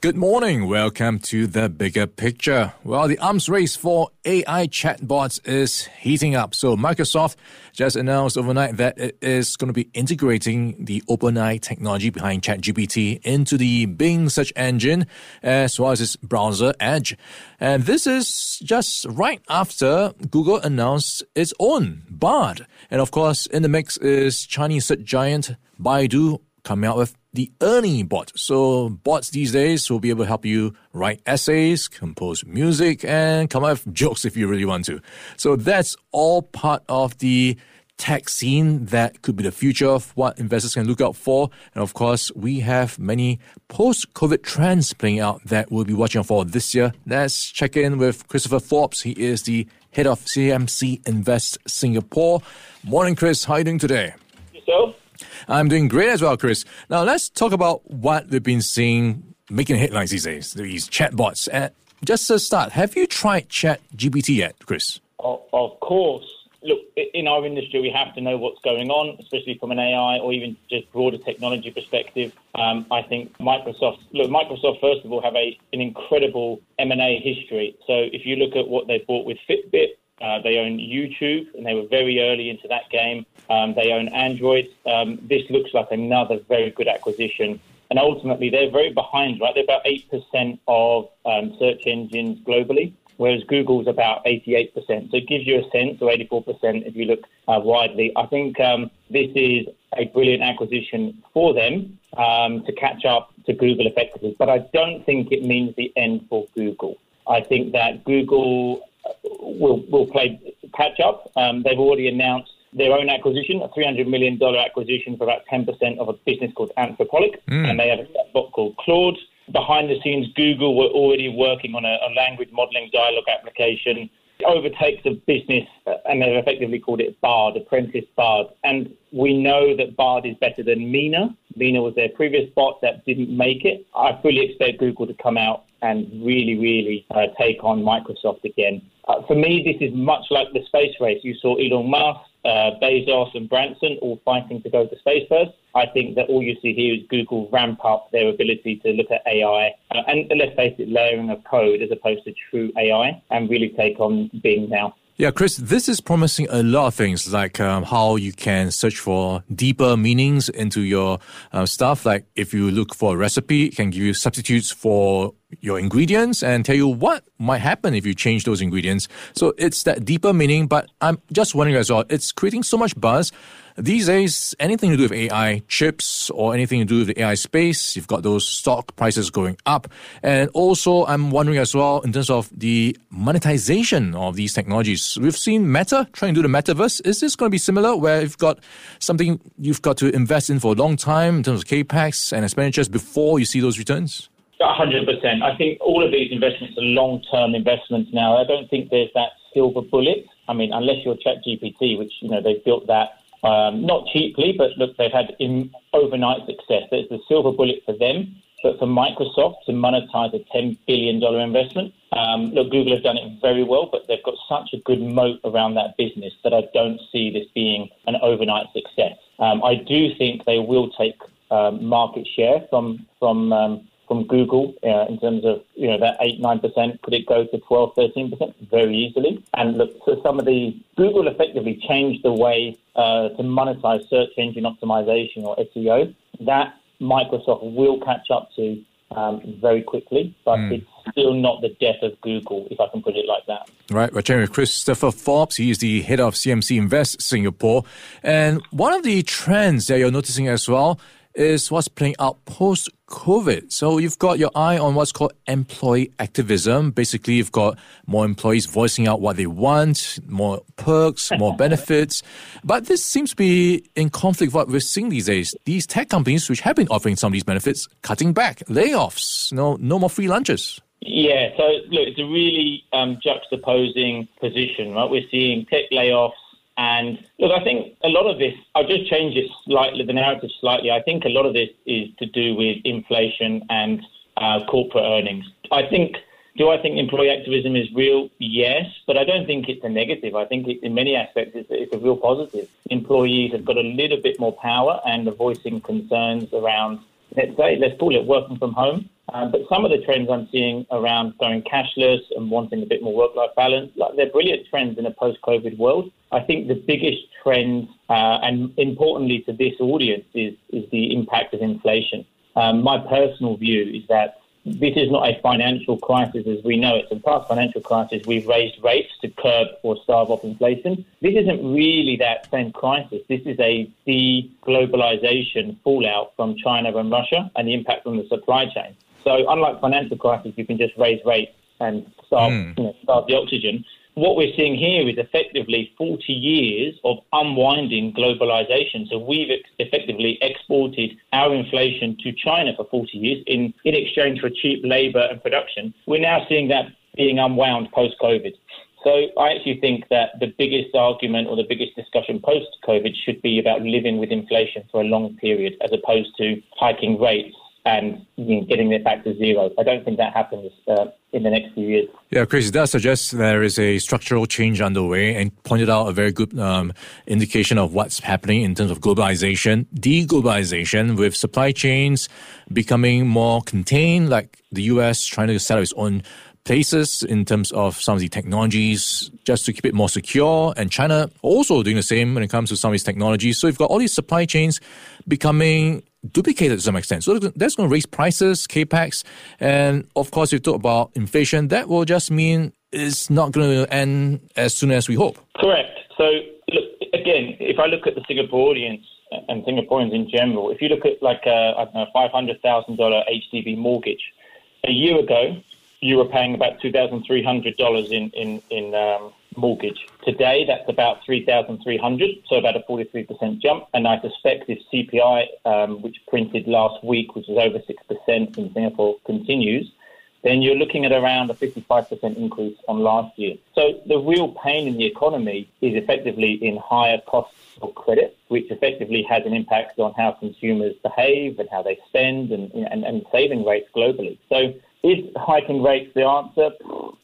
Good morning. Welcome to the bigger picture. Well, the arms race for AI chatbots is heating up. So Microsoft just announced overnight that it is going to be integrating the OpenAI technology behind ChatGPT into the Bing search engine as well as its browser Edge. And this is just right after Google announced its own Bard. And of course, in the mix is Chinese search giant Baidu coming out with the Ernie bot. So bots these days will be able to help you write essays, compose music, and come up with jokes if you really want to. So that's all part of the tech scene that could be the future of what investors can look out for. And of course, we have many post-COVID trends playing out that we'll be watching for this year. Let's check in with Christopher Forbes. He is the head of CMC Invest Singapore. Morning, Chris. How are you doing today? Yourself? I'm doing great as well, Chris. Now let's talk about what we've been seeing making headlines these days, these chatbots. Uh, just to start, have you tried Chat GPT yet, Chris? Of, of course. Look, in our industry, we have to know what's going on, especially from an AI or even just broader technology perspective. Um, I think Microsoft, look, Microsoft, first of all, have a, an incredible M&A history. So if you look at what they bought with Fitbit, uh, they own YouTube, and they were very early into that game. Um, they own Android. Um, this looks like another very good acquisition. And ultimately, they're very behind, right? They're about 8% of um, search engines globally, whereas Google's about 88%. So it gives you a sense, or 84% if you look uh, widely. I think um, this is a brilliant acquisition for them um, to catch up to Google effectively. But I don't think it means the end for Google. I think that Google will will play catch up. Um, they've already announced their own acquisition, a $300 million acquisition for about 10% of a business called Anthropic, mm. and they have a bot called Claude. Behind the scenes, Google were already working on a, a language modeling dialogue application. Overtakes a business, and they've effectively called it Bard, Apprentice Bard. And we know that Bard is better than Meena. Meena was their previous bot that didn't make it. I fully expect Google to come out and really, really uh, take on Microsoft again. Uh, for me, this is much like the space race. You saw Elon Musk, uh, Bezos, and Branson all fighting to go to space first. I think that all you see here is Google ramp up their ability to look at AI uh, and, let's face it, layering of code as opposed to true AI and really take on Bing now. Yeah, Chris, this is promising a lot of things, like um, how you can search for deeper meanings into your uh, stuff. Like if you look for a recipe, it can give you substitutes for your ingredients and tell you what might happen if you change those ingredients. So it's that deeper meaning, but I'm just wondering as well, it's creating so much buzz. These days, anything to do with AI chips or anything to do with the AI space, you've got those stock prices going up. And also, I'm wondering as well, in terms of the monetization of these technologies. We've seen Meta trying to do the metaverse. Is this going to be similar where you've got something you've got to invest in for a long time in terms of capex and expenditures before you see those returns? 100%. I think all of these investments are long term investments now. I don't think there's that silver bullet. I mean, unless you're ChatGPT, which, you know, they've built that um, not cheaply, but look, they've had in, overnight success. It's the silver bullet for them. But for Microsoft to monetize a $10 billion investment, um, look, Google have done it very well, but they've got such a good moat around that business that I don't see this being an overnight success. Um, I do think they will take um, market share from from um, from Google uh, in terms of you know that eight nine percent. Could it go to 12, 13 percent very easily? And look, so some of the Google effectively changed the way uh, to monetize search engine optimization or SEO. That Microsoft will catch up to um, very quickly, but mm. it's still not the death of Google, if I can put it like that. Right, we're chatting with Christopher Forbes. He is the head of CMC Invest Singapore. And one of the trends that you're noticing as well is what's playing out post COVID. So you've got your eye on what's called employee activism. Basically, you've got more employees voicing out what they want, more perks, more benefits. But this seems to be in conflict with what we're seeing these days. These tech companies, which have been offering some of these benefits, cutting back, layoffs, no, no more free lunches. Yeah, so look, it's a really um, juxtaposing position, right? We're seeing tech layoffs and look, I think a lot of this, I'll just change it slightly, the narrative slightly. I think a lot of this is to do with inflation and uh, corporate earnings. I think Do I think employee activism is real? Yes, but I don't think it's a negative. I think it, in many aspects it's, it's a real positive. Employees have got a little bit more power and are voicing concerns around, let's say, let's call it working from home. Um, but some of the trends I'm seeing around going cashless and wanting a bit more work-life balance, like they're brilliant trends in a post-COVID world. I think the biggest trend, uh, and importantly to this audience, is is the impact of inflation. Um, my personal view is that this is not a financial crisis as we know it. In past financial crisis, we've raised rates to curb or starve off inflation. This isn't really that same crisis. This is a de-globalization fallout from China and Russia and the impact on the supply chain. So unlike financial crisis, you can just raise rates and start, mm. you know, starve the oxygen what we're seeing here is effectively 40 years of unwinding globalization. So we've ex- effectively exported our inflation to China for 40 years in, in exchange for cheap labor and production. We're now seeing that being unwound post COVID. So I actually think that the biggest argument or the biggest discussion post COVID should be about living with inflation for a long period as opposed to hiking rates and you know, getting it back to zero. I don't think that happens uh, in the next few years. Yeah, Chris, it does suggest there is a structural change underway and pointed out a very good um, indication of what's happening in terms of globalization, deglobalization, with supply chains becoming more contained, like the US trying to set up its own places in terms of some of the technologies just to keep it more secure. And China also doing the same when it comes to some of these technologies. So you've got all these supply chains becoming duplicated to some extent. So that's going to raise prices, capex, and of course, you talk about inflation. That will just mean it's not going to end as soon as we hope. Correct. So look, again, if I look at the Singapore audience and Singaporeans in general, if you look at like a I don't know five hundred thousand dollar HDB mortgage, a year ago you were paying about two thousand three hundred dollars in in in um, mortgage. Today, that's about 3,300, so about a 43% jump. And I suspect if CPI, um, which printed last week, which is over 6% in Singapore, continues, then you're looking at around a 55% increase on last year. So the real pain in the economy is effectively in higher costs of credit, which effectively has an impact on how consumers behave and how they spend and, and, and saving rates globally. So is hiking rates the answer?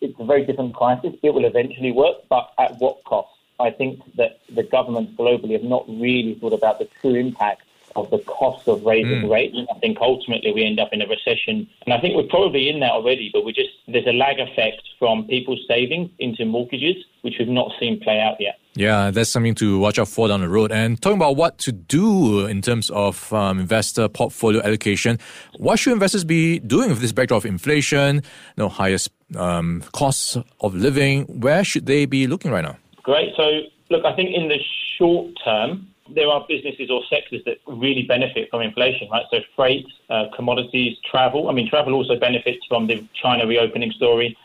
It's a very different crisis. It will eventually work, but at what cost? I think that the governments globally have not really thought about the true impact of the cost of raising mm. rates. I think ultimately we end up in a recession, and I think we're probably in that already. But we just there's a lag effect from people's savings into mortgages, which we've not seen play out yet. Yeah, that's something to watch out for down the road. And talking about what to do in terms of um, investor portfolio allocation, what should investors be doing with this backdrop of inflation, you know, highest um, costs of living? Where should they be looking right now? Great. So, look, I think in the short term, there are businesses or sectors that really benefit from inflation, right? So freight, uh, commodities, travel. I mean, travel also benefits from the China reopening story.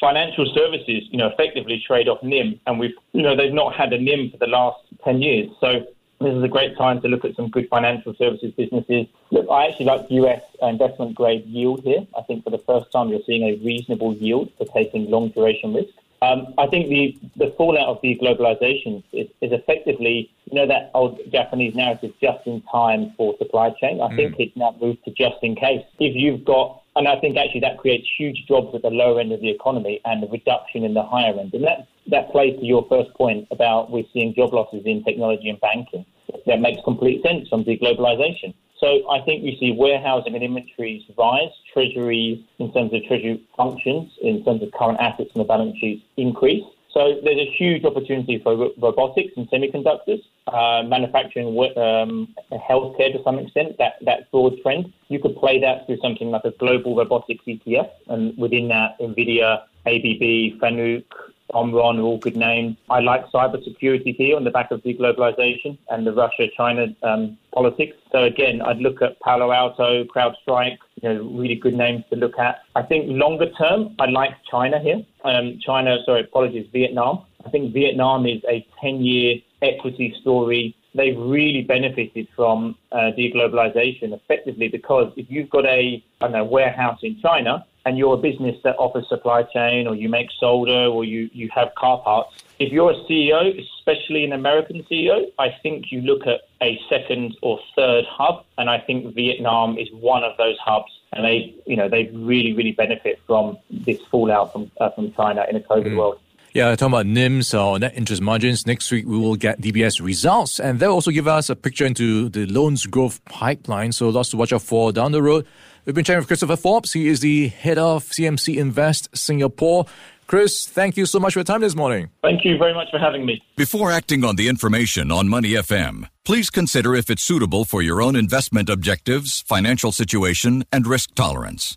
Financial services, you know, effectively trade off NIM, and we've, you know, they've not had a NIM for the last 10 years. So this is a great time to look at some good financial services businesses. Look, I actually like US investment grade yield here. I think for the first time you're seeing a reasonable yield for taking long duration risk. Um, I think the, the fallout of deglobalization is, is effectively, you know, that old Japanese narrative, just in time for supply chain. I mm. think it's now moved to just in case. If you've got, and I think actually that creates huge jobs at the lower end of the economy and a reduction in the higher end. And that, that plays to your first point about we're seeing job losses in technology and banking. That makes complete sense from deglobalization. So I think we see warehousing and inventories rise, treasuries in terms of treasury functions, in terms of current assets and the balance sheets increase. So there's a huge opportunity for robotics and semiconductors, uh, manufacturing, um, healthcare to some extent, that, that broad trend. You could play that through something like a global robotics ETF, and within that, NVIDIA, ABB, Fanuc, Omron are all good names. I like cybersecurity here on the back of deglobalization and the Russia-China um, politics. So again, I'd look at Palo Alto, CrowdStrike, you know, really good names to look at. I think longer term, I like China here. Um, China, sorry, apologies, Vietnam. I think Vietnam is a 10-year equity story. They've really benefited from uh, deglobalization effectively because if you've got a, I don't know, warehouse in China, and you're a business that offers supply chain or you make solder or you, you have car parts, if you're a CEO, especially an American CEO, I think you look at a second or third hub. And I think Vietnam is one of those hubs. and they, you know, they really, really benefit from this fallout from uh, from China in a COVID mm. world. Yeah, talking about NIMS uh, or net interest margins. Next week we will get DBS results, and they'll also give us a picture into the loans growth pipeline. So lots to watch out for down the road. We've been chatting with Christopher Forbes. He is the head of CMC Invest Singapore. Chris, thank you so much for your time this morning. Thank you very much for having me. Before acting on the information on Money FM, please consider if it's suitable for your own investment objectives, financial situation, and risk tolerance.